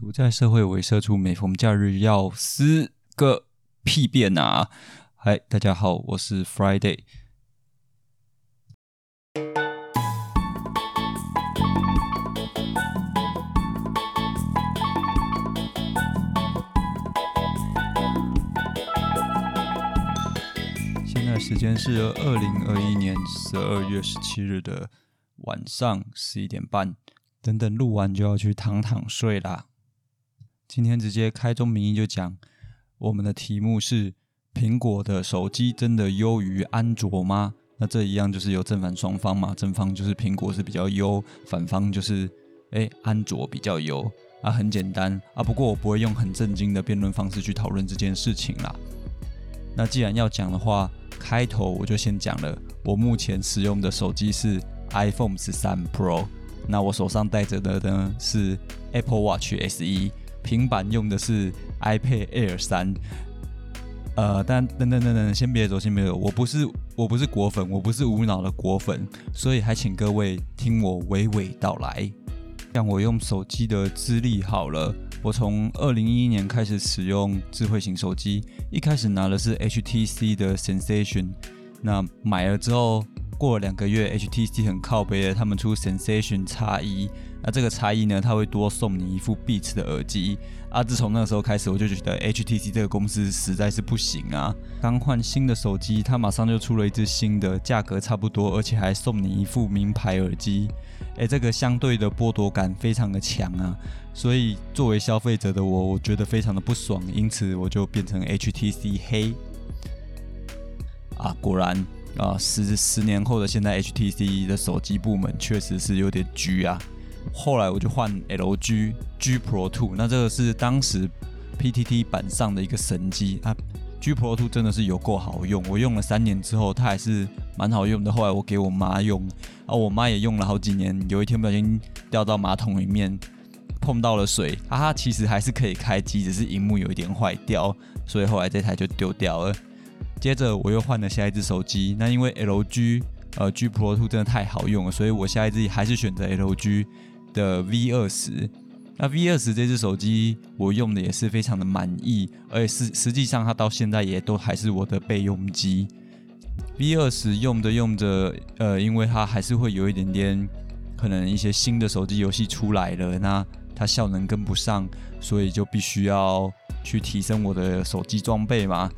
独在社会为社畜，每逢假日要撕个屁便啊！嗨，大家好，我是 Friday。现在时间是二零二一年十二月十七日的晚上十一点半，等等录完就要去躺躺睡啦。今天直接开宗明义就讲，我们的题目是：苹果的手机真的优于安卓吗？那这一样就是有正反双方嘛，正方就是苹果是比较优，反方就是哎安卓比较优啊，很简单啊。不过我不会用很震惊的辩论方式去讨论这件事情啦。那既然要讲的话，开头我就先讲了，我目前使用的手机是 iPhone 十三 Pro，那我手上戴着的呢是 Apple Watch SE。平板用的是 iPad Air 三，呃，但等等等等，先别走，先别走，我不是我不是果粉，我不是无脑的果粉，所以还请各位听我娓娓道来。像我用手机的资历好了，我从二零一一年开始使用智慧型手机，一开始拿的是 HTC 的 Sensation，那买了之后。过了两个月，HTC 很靠背的，他们出 Sensation 叉一，那这个差异呢，它会多送你一副 Beats 的耳机啊。自从那个时候开始，我就觉得 HTC 这个公司实在是不行啊。刚换新的手机，它马上就出了一支新的，价格差不多，而且还送你一副名牌耳机。诶，这个相对的剥夺感非常的强啊。所以作为消费者的我，我觉得非常的不爽，因此我就变成 HTC 黑啊。果然。啊，十十年后的现在，HTC 的手机部门确实是有点居啊。后来我就换 LG G Pro Two，那这个是当时 PTT 版上的一个神机啊。G Pro Two 真的是有够好用，我用了三年之后，它还是蛮好用的。后来我给我妈用，啊，我妈也用了好几年。有一天不小心掉到马桶里面，碰到了水，啊，它其实还是可以开机，只是荧幕有一点坏掉，所以后来这台就丢掉了。接着我又换了下一只手机，那因为 LG 呃 G Pro Two 真的太好用了，所以我下一只还是选择 LG 的 V 二十。那 V 二十这只手机我用的也是非常的满意，而且实实际上它到现在也都还是我的备用机。V 二十用着用着，呃，因为它还是会有一点点可能一些新的手机游戏出来了，那它效能跟不上，所以就必须要去提升我的手机装备嘛。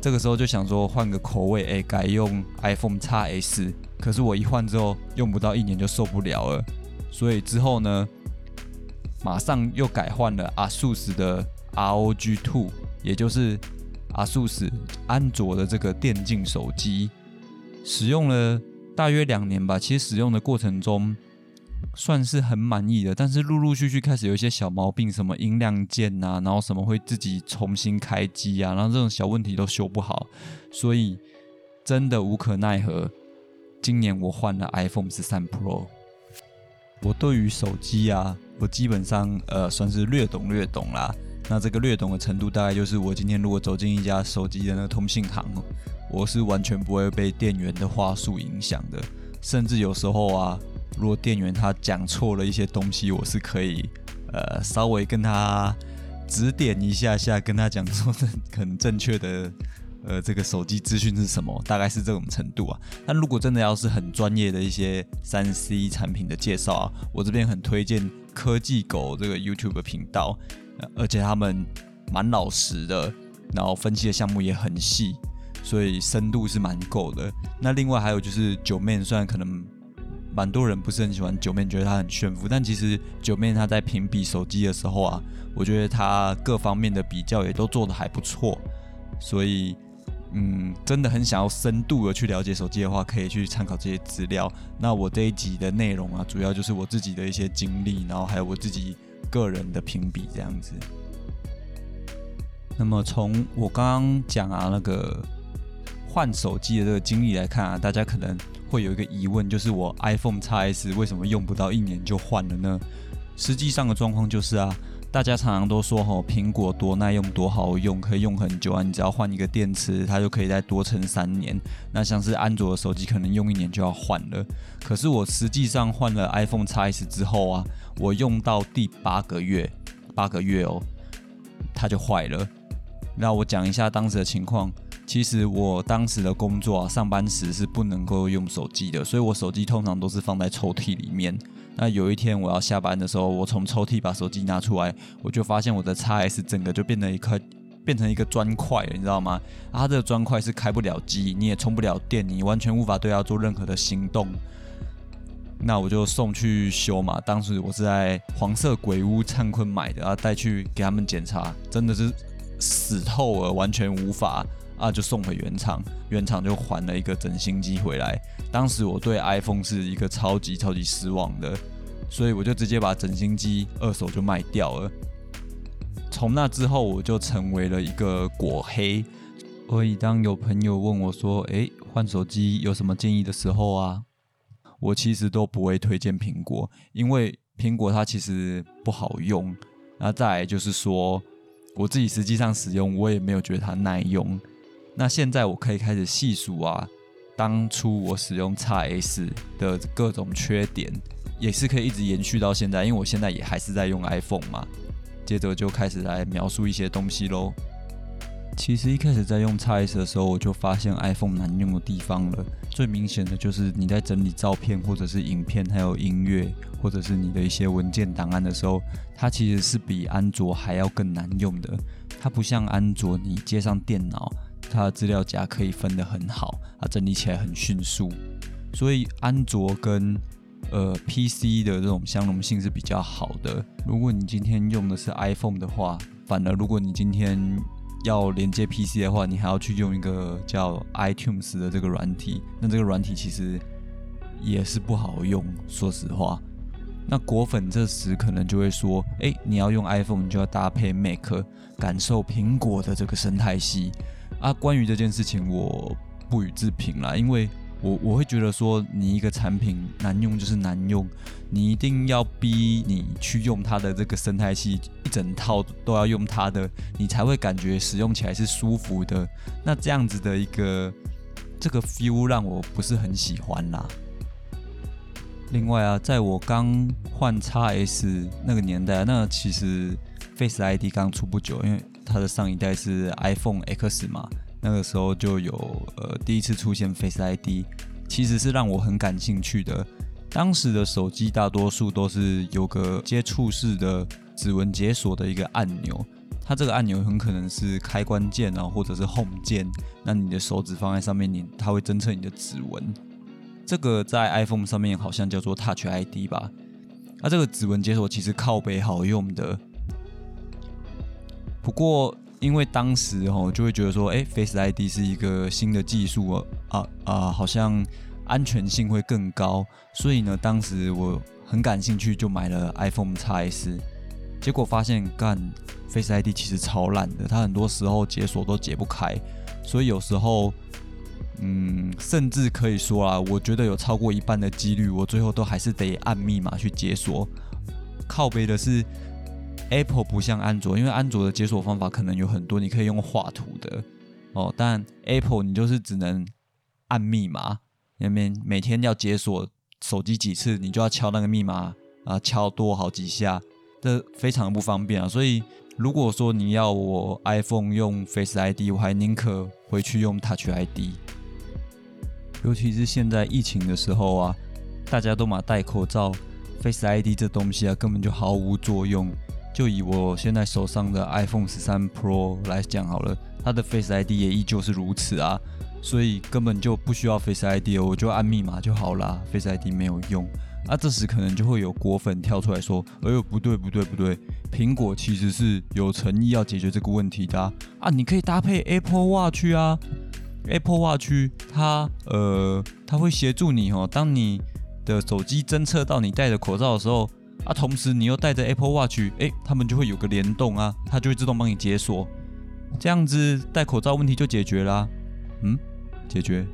这个时候就想说换个口味，哎，改用 iPhone X S。可是我一换之后，用不到一年就受不了了，所以之后呢，马上又改换了 ASUS 的 ROG Two，也就是 ASUS 安卓的这个电竞手机，使用了大约两年吧。其实使用的过程中，算是很满意的，但是陆陆续续开始有一些小毛病，什么音量键呐，然后什么会自己重新开机啊，然后这种小问题都修不好，所以真的无可奈何。今年我换了 iPhone 十三 Pro，我对于手机啊，我基本上呃算是略懂略懂啦。那这个略懂的程度，大概就是我今天如果走进一家手机的那个通信行，我是完全不会被店员的话术影响的，甚至有时候啊。如果店员他讲错了一些东西，我是可以呃稍微跟他指点一下下，跟他讲说可能正确的呃这个手机资讯是什么，大概是这种程度啊。那如果真的要是很专业的一些三 C 产品的介绍啊，我这边很推荐科技狗这个 YouTube 频道，而且他们蛮老实的，然后分析的项目也很细，所以深度是蛮够的。那另外还有就是九面，虽然可能。蛮多人不是很喜欢九面，觉得它很炫富。但其实九妹她在评比手机的时候啊，我觉得她各方面的比较也都做得还不错。所以，嗯，真的很想要深度的去了解手机的话，可以去参考这些资料。那我这一集的内容啊，主要就是我自己的一些经历，然后还有我自己个人的评比这样子。那么从我刚刚讲啊那个换手机的这个经历来看啊，大家可能。会有一个疑问，就是我 iPhone X S 为什么用不到一年就换了呢？实际上的状况就是啊，大家常常都说吼，苹果多耐用多好用，可以用很久啊，你只要换一个电池，它就可以再多撑三年。那像是安卓手机，可能用一年就要换了。可是我实际上换了 iPhone X S 之后啊，我用到第八个月，八个月哦，它就坏了。那我讲一下当时的情况。其实我当时的工作啊，上班时是不能够用手机的，所以我手机通常都是放在抽屉里面。那有一天我要下班的时候，我从抽屉把手机拿出来，我就发现我的 x S 整个就变成一块，变成一个砖块了，你知道吗？它这个砖块是开不了机，你也充不了电，你完全无法对它做任何的行动。那我就送去修嘛。当时我是在黄色鬼屋灿坤买的，然后带去给他们检查，真的是死透了，完全无法。啊，就送回原厂，原厂就还了一个整新机回来。当时我对 iPhone 是一个超级超级失望的，所以我就直接把整新机二手就卖掉了。从那之后，我就成为了一个果黑。所以当有朋友问我说：“诶，换手机有什么建议的时候啊？”我其实都不会推荐苹果，因为苹果它其实不好用。那再来就是说，我自己实际上使用，我也没有觉得它耐用。那现在我可以开始细数啊，当初我使用 x S 的各种缺点，也是可以一直延续到现在，因为我现在也还是在用 iPhone 嘛。接着就开始来描述一些东西喽。其实一开始在用 x S 的时候，我就发现 iPhone 难用的地方了。最明显的就是你在整理照片或者是影片，还有音乐，或者是你的一些文件档案的时候，它其实是比安卓还要更难用的。它不像安卓，你接上电脑。它的资料夹可以分得很好，它整理起来很迅速，所以安卓跟呃 PC 的这种相容性是比较好的。如果你今天用的是 iPhone 的话，反而如果你今天要连接 PC 的话，你还要去用一个叫 iTunes 的这个软体，那这个软体其实也是不好用。说实话，那果粉这时可能就会说：哎，你要用 iPhone，你就要搭配 Mac，感受苹果的这个生态系。啊，关于这件事情，我不予置评啦，因为我我会觉得说，你一个产品难用就是难用，你一定要逼你去用它的这个生态系，一整套都要用它的，你才会感觉使用起来是舒服的。那这样子的一个这个 feel 让我不是很喜欢啦。另外啊，在我刚换 x S 那个年代，那其实 Face ID 刚出不久，因为它的上一代是 iPhone X 嘛，那个时候就有呃第一次出现 Face ID，其实是让我很感兴趣的。当时的手机大多数都是有个接触式的指纹解锁的一个按钮，它这个按钮很可能是开关键啊，或者是 Home 键，那你的手指放在上面，你它会侦测你的指纹。这个在 iPhone 上面好像叫做 Touch ID 吧？那这个指纹解锁其实靠背好用的。不过，因为当时哦，就会觉得说，哎，Face ID 是一个新的技术啊啊，好像安全性会更高，所以呢，当时我很感兴趣，就买了 iPhone X S。结果发现，干 Face ID 其实超烂的，它很多时候解锁都解不开，所以有时候，嗯，甚至可以说啊，我觉得有超过一半的几率，我最后都还是得按密码去解锁。靠背的是。Apple 不像安卓，因为安卓的解锁方法可能有很多，你可以用画图的哦。但 Apple 你就是只能按密码，那边每天要解锁手机几次，你就要敲那个密码啊，敲多好几下，这非常不方便啊。所以如果说你要我 iPhone 用 Face ID，我还宁可回去用 Touch ID。尤其是现在疫情的时候啊，大家都嘛戴口罩，Face ID 这东西啊根本就毫无作用。就以我现在手上的 iPhone 十三 Pro 来讲好了，它的 Face ID 也依旧是如此啊，所以根本就不需要 Face ID，我就按密码就好啦 Face ID 没有用。啊，这时可能就会有果粉跳出来说：“哎呦，不对不对不对，苹果其实是有诚意要解决这个问题的啊！你可以搭配 Apple Watch 啊，Apple Watch 它呃，它会协助你哦，当你的手机侦测到你戴着口罩的时候。”啊，同时你又带着 Apple Watch，哎，他们就会有个联动啊，它就会自动帮你解锁，这样子戴口罩问题就解决啦。嗯，解决？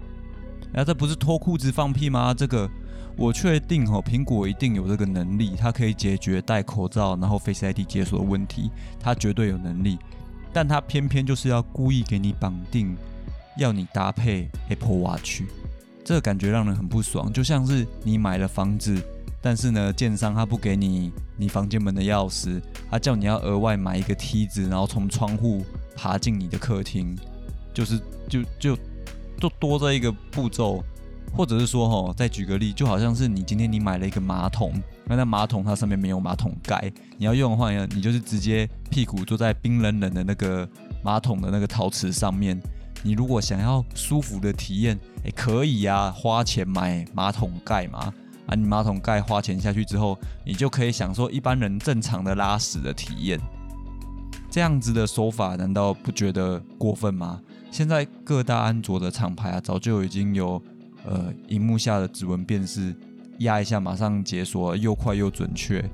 啊，这不是脱裤子放屁吗？这个我确定哦，苹果一定有这个能力，它可以解决戴口罩然后 Face ID 解锁的问题，它绝对有能力。但它偏偏就是要故意给你绑定，要你搭配 Apple Watch，这个感觉让人很不爽，就像是你买了房子。但是呢，建商他不给你你房间门的钥匙，他叫你要额外买一个梯子，然后从窗户爬进你的客厅，就是就就就多这一个步骤，或者是说哈，再举个例，就好像是你今天你买了一个马桶，那那马桶它上面没有马桶盖，你要用的话呢，你就是直接屁股坐在冰冷冷的那个马桶的那个陶瓷上面。你如果想要舒服的体验，哎，可以呀，花钱买马桶盖嘛。啊，你马桶盖花钱下去之后，你就可以享受一般人正常的拉屎的体验。这样子的说法，难道不觉得过分吗？现在各大安卓的厂牌啊，早就已经有呃，荧幕下的指纹辨识，压一下马上解锁，又快又准确。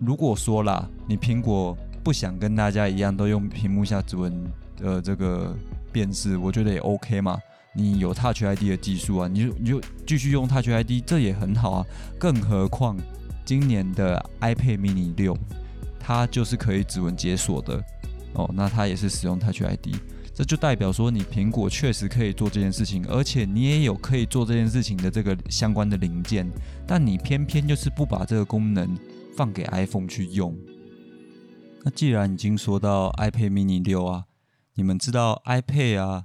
如果说啦，你苹果不想跟大家一样都用屏幕下指纹的这个辨识，我觉得也 OK 嘛。你有 Touch ID 的技术啊，你就你就继续用 Touch ID，这也很好啊。更何况今年的 iPad mini 六，它就是可以指纹解锁的哦。那它也是使用 Touch ID，这就代表说你苹果确实可以做这件事情，而且你也有可以做这件事情的这个相关的零件，但你偏偏就是不把这个功能放给 iPhone 去用。那既然已经说到 iPad mini 六啊，你们知道 iPad 啊？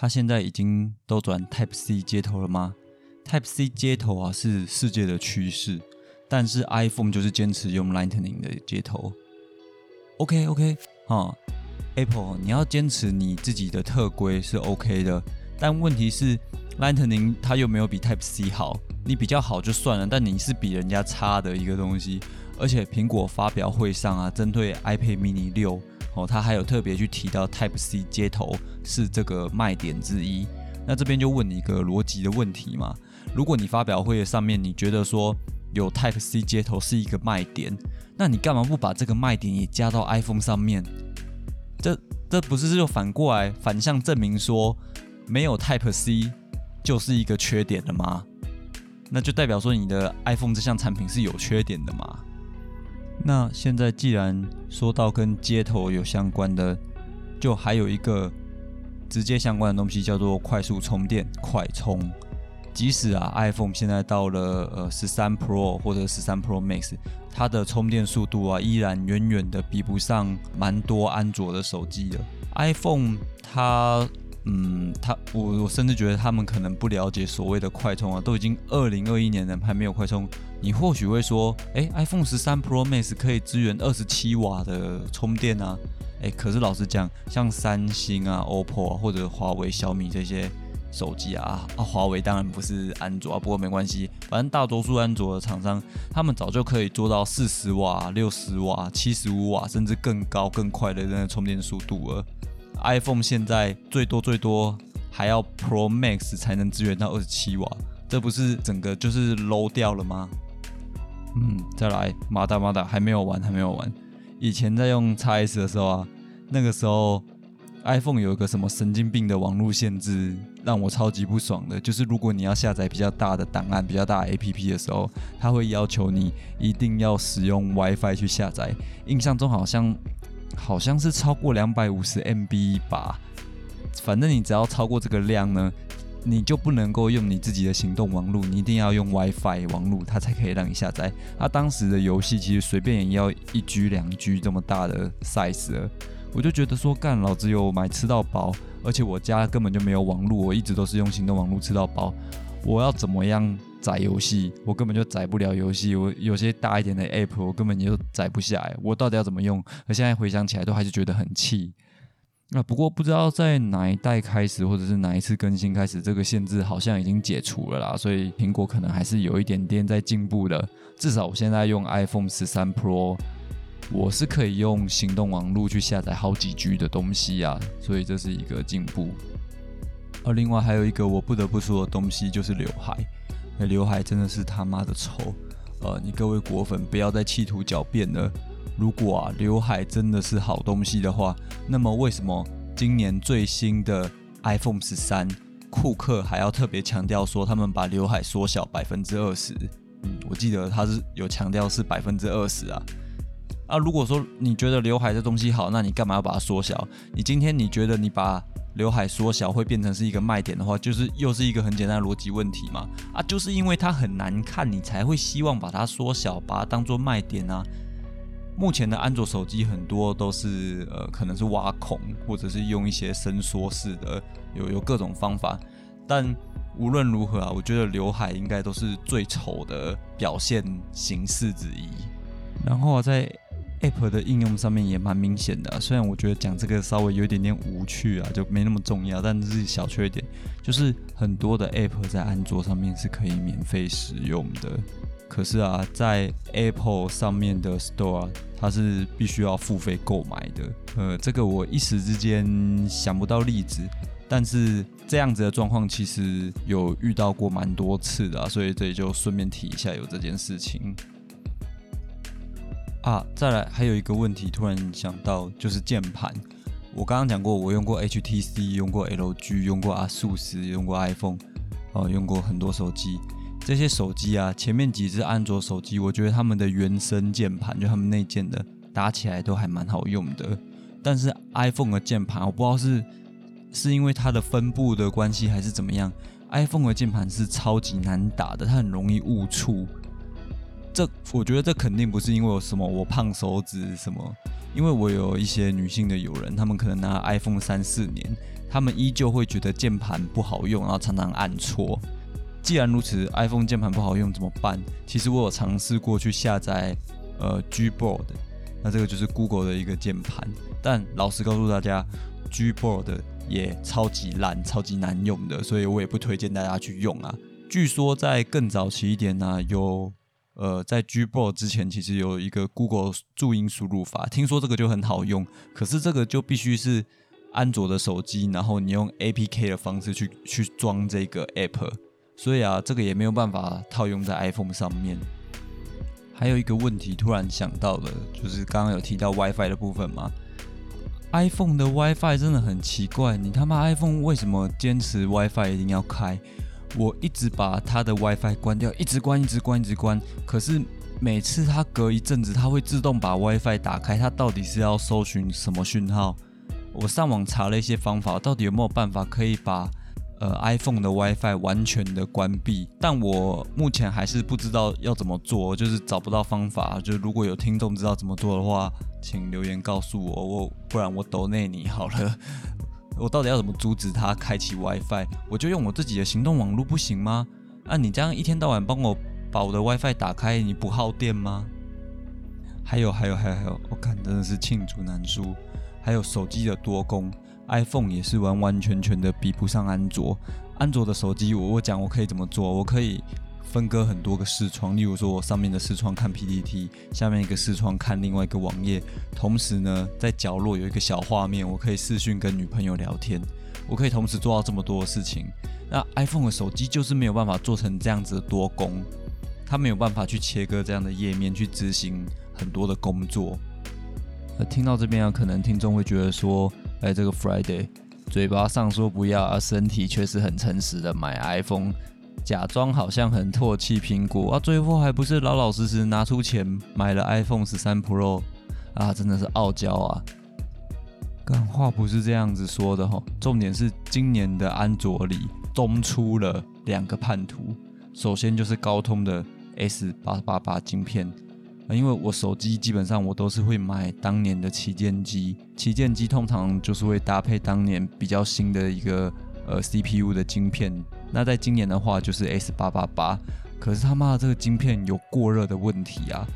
它现在已经都转 Type C 接头了吗？Type C 接头啊是世界的趋势，但是 iPhone 就是坚持用 Lightning 的接头。OK OK 哈，Apple 你要坚持你自己的特规是 OK 的，但问题是 Lightning 它又没有比 Type C 好，你比较好就算了，但你是比人家差的一个东西。而且苹果发表会上啊，针对 iPad mini 六。哦，他还有特别去提到 Type C 接头是这个卖点之一。那这边就问你一个逻辑的问题嘛？如果你发表会上面你觉得说有 Type C 接头是一个卖点，那你干嘛不把这个卖点也加到 iPhone 上面？这这不是就反过来反向证明说没有 Type C 就是一个缺点的吗？那就代表说你的 iPhone 这项产品是有缺点的吗？那现在既然说到跟接头有相关的，就还有一个直接相关的东西叫做快速充电快充。即使啊 iPhone 现在到了呃十三 Pro 或者十三 Pro Max，它的充电速度啊依然远远的比不上蛮多安卓的手机的。iPhone 它嗯，它我我甚至觉得他们可能不了解所谓的快充啊，都已经二零二一年了还没有快充。你或许会说，哎，iPhone 十三 Pro Max 可以支援二十七瓦的充电啊，哎，可是老实讲，像三星啊、OPPO 或者华为、小米这些手机啊，啊，华为当然不是安卓啊，不过没关系，反正大多数安卓的厂商，他们早就可以做到四十瓦、六十瓦、七十五瓦，甚至更高更快的那个充电速度了。iPhone 现在最多最多还要 Pro Max 才能支援到二十七瓦，这不是整个就是 low 掉了吗？嗯，再来，马达马达还没有完，还没有完。以前在用 x S 的时候啊，那个时候 iPhone 有一个什么神经病的网络限制，让我超级不爽的。就是如果你要下载比较大的档案、比较大 APP 的时候，它会要求你一定要使用 WiFi 去下载。印象中好像好像是超过两百五十 MB 吧，反正你只要超过这个量呢。你就不能够用你自己的行动网络，你一定要用 WiFi 网络，它才可以让你下载。它当时的游戏其实随便也要一 G 两 G 这么大的 size 了，我就觉得说干老子有买吃到饱，而且我家根本就没有网络，我一直都是用行动网络吃到饱。我要怎么样载游戏？我根本就载不了游戏。我有些大一点的 app，我根本就载不下来。我到底要怎么用？而现在回想起来，都还是觉得很气。那不过不知道在哪一代开始，或者是哪一次更新开始，这个限制好像已经解除了啦。所以苹果可能还是有一点点在进步的。至少我现在用 iPhone 十三 Pro，我是可以用行动网络去下载好几 G 的东西啊，所以这是一个进步。而另外还有一个我不得不说的东西就是刘海，那刘海真的是他妈的丑。呃，你各位果粉不要再企图狡辩了。如果啊，刘海真的是好东西的话，那么为什么今年最新的 iPhone 十三，库克还要特别强调说他们把刘海缩小百分之二十？嗯，我记得他是有强调是百分之二十啊。啊，如果说你觉得刘海这东西好，那你干嘛要把它缩小？你今天你觉得你把刘海缩小会变成是一个卖点的话，就是又是一个很简单的逻辑问题嘛。啊，就是因为它很难看，你才会希望把它缩小，把它当做卖点啊。目前的安卓手机很多都是呃，可能是挖孔，或者是用一些伸缩式的，有有各种方法。但无论如何啊，我觉得刘海应该都是最丑的表现形式之一。然后啊，在 App 的应用上面也蛮明显的，虽然我觉得讲这个稍微有一点点无趣啊，就没那么重要，但是小缺点就是很多的 App 在安卓上面是可以免费使用的，可是啊，在 Apple 上面的 Store 它是必须要付费购买的。呃，这个我一时之间想不到例子，但是这样子的状况其实有遇到过蛮多次的，所以这里就顺便提一下有这件事情。啊，再来还有一个问题，突然想到就是键盘。我刚刚讲过，我用过 HTC，用过 LG，用过 ASUS，用过 iPhone，哦，用过很多手机。这些手机啊，前面几只安卓手机，我觉得他们的原生键盘，就他们内建的，打起来都还蛮好用的。但是 iPhone 的键盘，我不知道是是因为它的分布的关系，还是怎么样，iPhone 的键盘是超级难打的，它很容易误触。这我觉得这肯定不是因为我什么我胖手指什么，因为我有一些女性的友人，她们可能拿 iPhone 三四年，她们依旧会觉得键盘不好用，然后常常按错。既然如此，iPhone 键盘不好用怎么办？其实我有尝试过去下载呃 Gboard，那这个就是 Google 的一个键盘，但老实告诉大家，Gboard 也超级烂、超级难用的，所以我也不推荐大家去用啊。据说在更早期一点呢，有。呃，在 Gboard 之前，其实有一个 Google 注音输入法，听说这个就很好用。可是这个就必须是安卓的手机，然后你用 APK 的方式去去装这个 App，所以啊，这个也没有办法套用在 iPhone 上面。还有一个问题，突然想到的，就是刚刚有提到 WiFi 的部分嘛？iPhone 的 WiFi 真的很奇怪，你他妈 iPhone 为什么坚持 WiFi 一定要开？我一直把它的 WiFi 关掉，一直关，一直关，一直关。可是每次它隔一阵子，它会自动把 WiFi 打开。它到底是要搜寻什么讯号？我上网查了一些方法，到底有没有办法可以把呃 iPhone 的 WiFi 完全的关闭？但我目前还是不知道要怎么做，就是找不到方法。就如果有听众知道怎么做的话，请留言告诉我，我不然我抖内你好了。我到底要怎么阻止他开启 WiFi？我就用我自己的行动网络不行吗？啊，你这样一天到晚帮我把我的 WiFi 打开，你不耗电吗？还有还有还有还有，我看真的是罄竹难书。还有手机的多功，iPhone 也是完完全全的比不上安卓。安卓的手机，我我讲我可以怎么做？我可以。分割很多个视窗，例如说我上面的视窗看 PPT，下面一个视窗看另外一个网页，同时呢，在角落有一个小画面，我可以视讯跟女朋友聊天，我可以同时做到这么多的事情。那 iPhone 的手机就是没有办法做成这样子的多功，它没有办法去切割这样的页面去执行很多的工作。那听到这边啊，可能听众会觉得说，哎，这个 Friday 嘴巴上说不要，而身体却是很诚实的买 iPhone。假装好像很唾弃苹果啊，最后还不是老老实实拿出钱买了 iPhone 十三 Pro 啊，真的是傲娇啊！但话不是这样子说的哈，重点是今年的安卓里东出了两个叛徒，首先就是高通的 S 八八八晶片，因为我手机基本上我都是会买当年的旗舰机，旗舰机通常就是会搭配当年比较新的一个呃 CPU 的晶片。那在今年的话就是 S 八八八，可是他妈的这个晶片有过热的问题啊，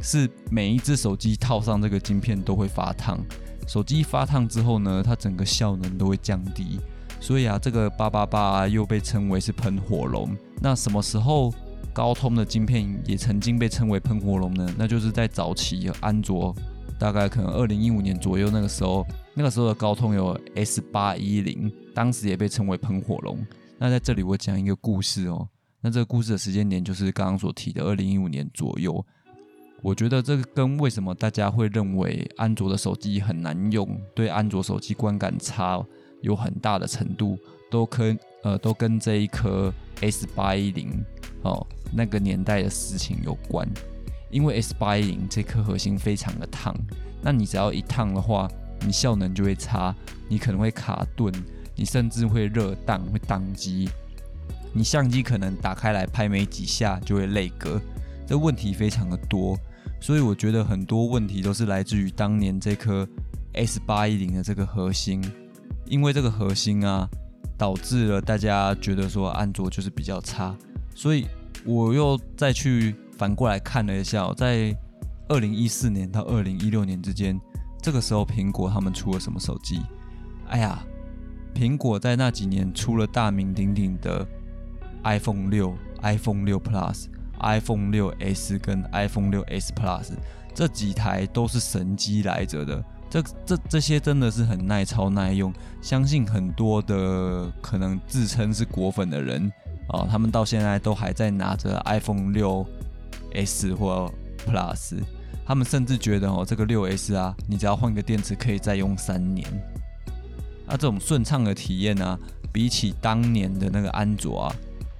是每一只手机套上这个晶片都会发烫，手机发烫之后呢，它整个效能都会降低，所以啊，这个八八八又被称为是喷火龙。那什么时候高通的晶片也曾经被称为喷火龙呢？那就是在早期安卓，大概可能二零一五年左右那个时候，那个时候的高通有 S 八一零，当时也被称为喷火龙。那在这里我讲一个故事哦，那这个故事的时间点就是刚刚所提的二零一五年左右。我觉得这个跟为什么大家会认为安卓的手机很难用，对安卓手机观感差有很大的程度，都跟呃都跟这一颗 S 八一零哦那个年代的事情有关。因为 S 八一零这颗核心非常的烫，那你只要一烫的话，你效能就会差，你可能会卡顿，你甚至会热档、会宕机，你相机可能打开来拍没几下就会累格，这问题非常的多。所以我觉得很多问题都是来自于当年这颗 S 八一零的这个核心，因为这个核心啊，导致了大家觉得说安卓就是比较差。所以我又再去反过来看了一下，在二零一四年到二零一六年之间，这个时候苹果他们出了什么手机？哎呀，苹果在那几年出了大名鼎鼎的 iPhone 六、iPhone 六 Plus。iPhone 六 S 跟 iPhone 六 S Plus 这几台都是神机来着的，这这这些真的是很耐操耐用，相信很多的可能自称是果粉的人哦，他们到现在都还在拿着 iPhone 六 S 或 Plus，他们甚至觉得哦，这个六 S 啊，你只要换个电池可以再用三年，那这种顺畅的体验呢，比起当年的那个安卓啊。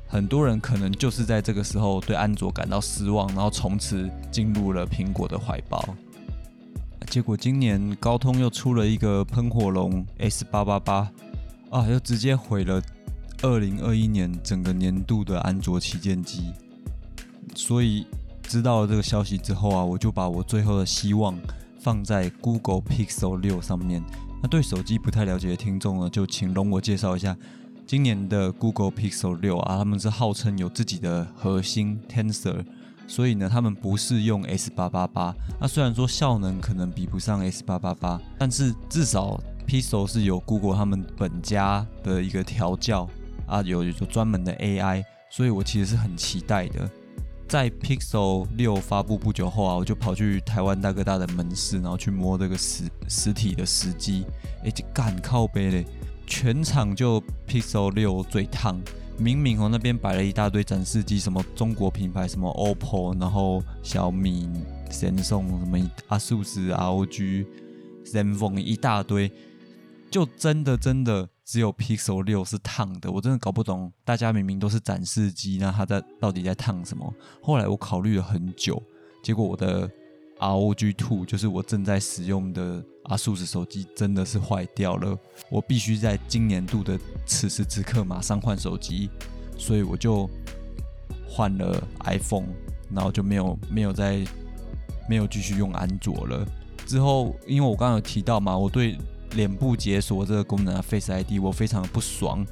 很多人可能就是在这个时候对安卓感到失望，然后从此进入了苹果的怀抱。结果今年高通又出了一个喷火龙 S 八八八啊，又直接毁了二零二一年整个年度的安卓旗舰机。所以知道了这个消息之后啊，我就把我最后的希望放在 Google Pixel 六上面。那对手机不太了解的听众呢，就请容我介绍一下。今年的 Google Pixel 六啊，他们是号称有自己的核心 Tensor，所以呢，他们不是用 S 八八八。那虽然说效能可能比不上 S 八八八，但是至少 Pixel 是有 Google 他们本家的一个调教啊，有有专门的 AI，所以我其实是很期待的。在 Pixel 六发布不久后啊，我就跑去台湾大哥大的门市，然后去摸这个实实体的时机，哎，就干靠背嘞。全场就 Pixel 六最烫，明明哦那边摆了一大堆展示机，什么中国品牌，什么 OPPO，然后小米、Samsung，什么 ASUS、ROG、ZenFone 一大堆，就真的真的只有 Pixel 六是烫的，我真的搞不懂，大家明明都是展示机，那它在到底在烫什么？后来我考虑了很久，结果我的。ROG Two 就是我正在使用的 ASUS 手机，真的是坏掉了。我必须在今年度的此时此刻马上换手机，所以我就换了 iPhone，然后就没有没有再没有继续用安卓了。之后，因为我刚刚有提到嘛，我对脸部解锁这个功能啊 Face ID 我非常的不爽。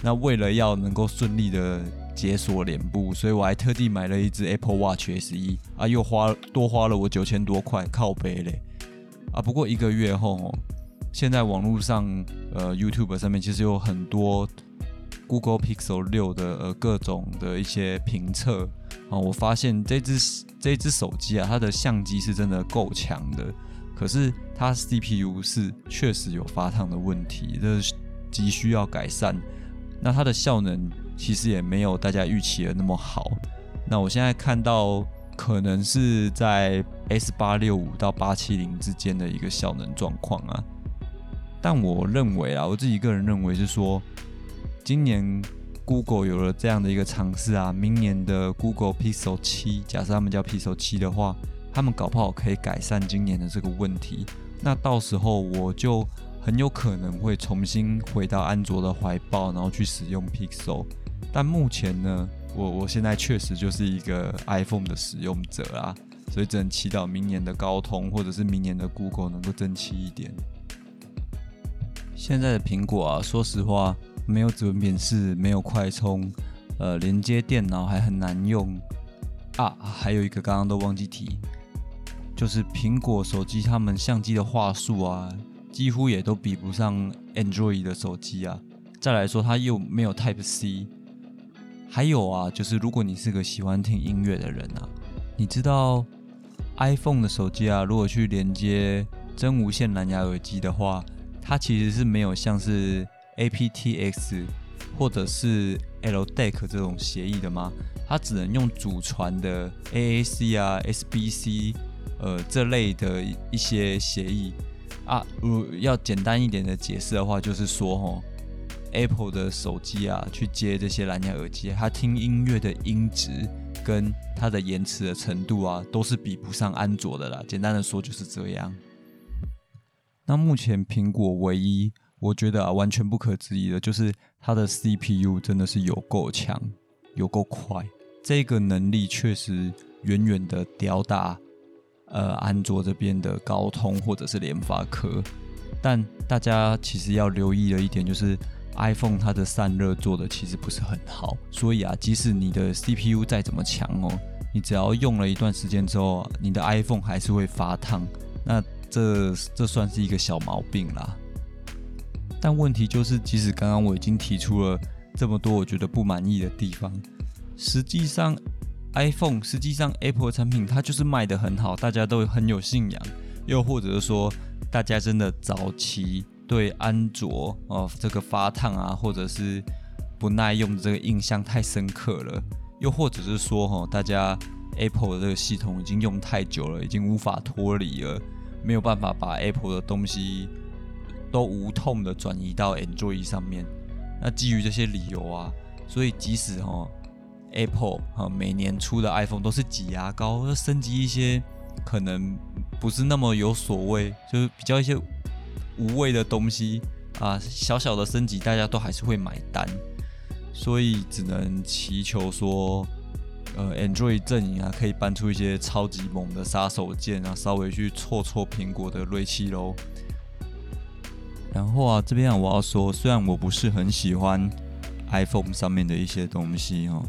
那为了要能够顺利的解锁脸部，所以我还特地买了一只 Apple Watch SE 啊，又花多花了我九千多块，靠背嘞啊！不过一个月后，现在网络上呃 YouTube 上面其实有很多 Google Pixel 六的呃各种的一些评测啊，我发现这只这只手机啊，它的相机是真的够强的，可是它 CPU 是确实有发烫的问题，这是急需要改善。那它的效能。其实也没有大家预期的那么好。那我现在看到可能是在 S 八六五到八七零之间的一个效能状况啊。但我认为啊，我自己个人认为是说，今年 Google 有了这样的一个尝试啊，明年的 Google Pixel 七，假设他们叫 Pixel 七的话，他们搞不好可以改善今年的这个问题。那到时候我就很有可能会重新回到安卓的怀抱，然后去使用 Pixel。但目前呢，我我现在确实就是一个 iPhone 的使用者啊，所以只能祈祷明年的高通或者是明年的 Google 能够争气一点。现在的苹果啊，说实话没有指纹辨识，没有快充，呃，连接电脑还很难用啊。还有一个刚刚都忘记提，就是苹果手机他们相机的画术啊，几乎也都比不上 Android 的手机啊。再来说，它又没有 Type C。还有啊，就是如果你是个喜欢听音乐的人啊，你知道 iPhone 的手机啊，如果去连接真无线蓝牙耳机的话，它其实是没有像是 aptX 或者是 LDAC 这种协议的吗？它只能用祖传的 AAC 啊、SBC 呃这类的一些协议啊。如要简单一点的解释的话，就是说吼。Apple 的手机啊，去接这些蓝牙耳机，它听音乐的音质跟它的延迟的程度啊，都是比不上安卓的啦。简单的说就是这样。那目前苹果唯一我觉得啊完全不可置疑的就是它的 CPU 真的是有够强，有够快，这个能力确实远远的吊打呃安卓这边的高通或者是联发科。但大家其实要留意的一点就是。iPhone 它的散热做的其实不是很好，所以啊，即使你的 CPU 再怎么强哦，你只要用了一段时间之后，你的 iPhone 还是会发烫，那这这算是一个小毛病啦。但问题就是，即使刚刚我已经提出了这么多我觉得不满意的地方，实际上 iPhone 实际上 Apple 产品它就是卖的很好，大家都很有信仰，又或者是说大家真的早期。对安卓哦，这个发烫啊，或者是不耐用的这个印象太深刻了，又或者是说哈，大家 Apple 的这个系统已经用太久了，已经无法脱离了，没有办法把 Apple 的东西都无痛的转移到 Android 上面。那基于这些理由啊，所以即使哈 Apple 哈每年出的 iPhone 都是挤牙膏，要升级一些可能不是那么有所谓，就是比较一些。无谓的东西啊，小小的升级，大家都还是会买单，所以只能祈求说，呃，Android 阵营啊，可以搬出一些超级猛的杀手锏啊，稍微去挫挫苹果的锐气喽。然后啊，这边，我要说，虽然我不是很喜欢 iPhone 上面的一些东西哦，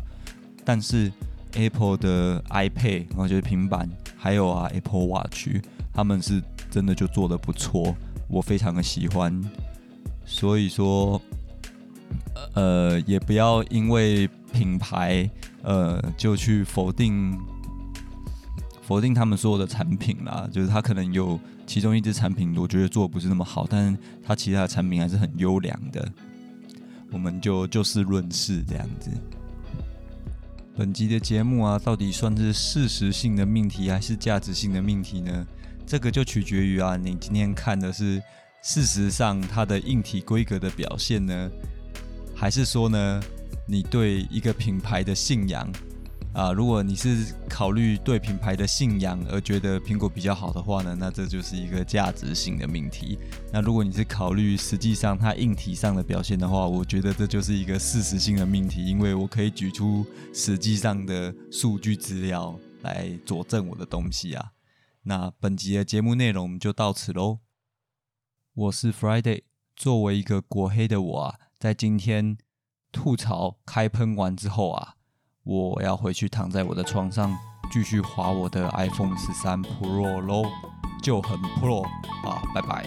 但是 Apple 的 iPad，我觉得平板，还有啊 Apple Watch，他们是真的就做的不错。我非常的喜欢，所以说，呃，也不要因为品牌，呃，就去否定否定他们所有的产品啦。就是他可能有其中一支产品，我觉得做的不是那么好，但是他其他的产品还是很优良的。我们就就事论事这样子。本集的节目啊，到底算是事实性的命题还是价值性的命题呢？这个就取决于啊，你今天看的是事实上它的硬体规格的表现呢，还是说呢，你对一个品牌的信仰啊？如果你是考虑对品牌的信仰而觉得苹果比较好的话呢，那这就是一个价值性的命题。那如果你是考虑实际上它硬体上的表现的话，我觉得这就是一个事实性的命题，因为我可以举出实际上的数据资料来佐证我的东西啊。那本集的节目内容就到此喽。我是 Friday，作为一个国黑的我啊，在今天吐槽开喷完之后啊，我要回去躺在我的床上，继续划我的 iPhone 十三 Pro 喽，就很 Pro 啊，拜拜。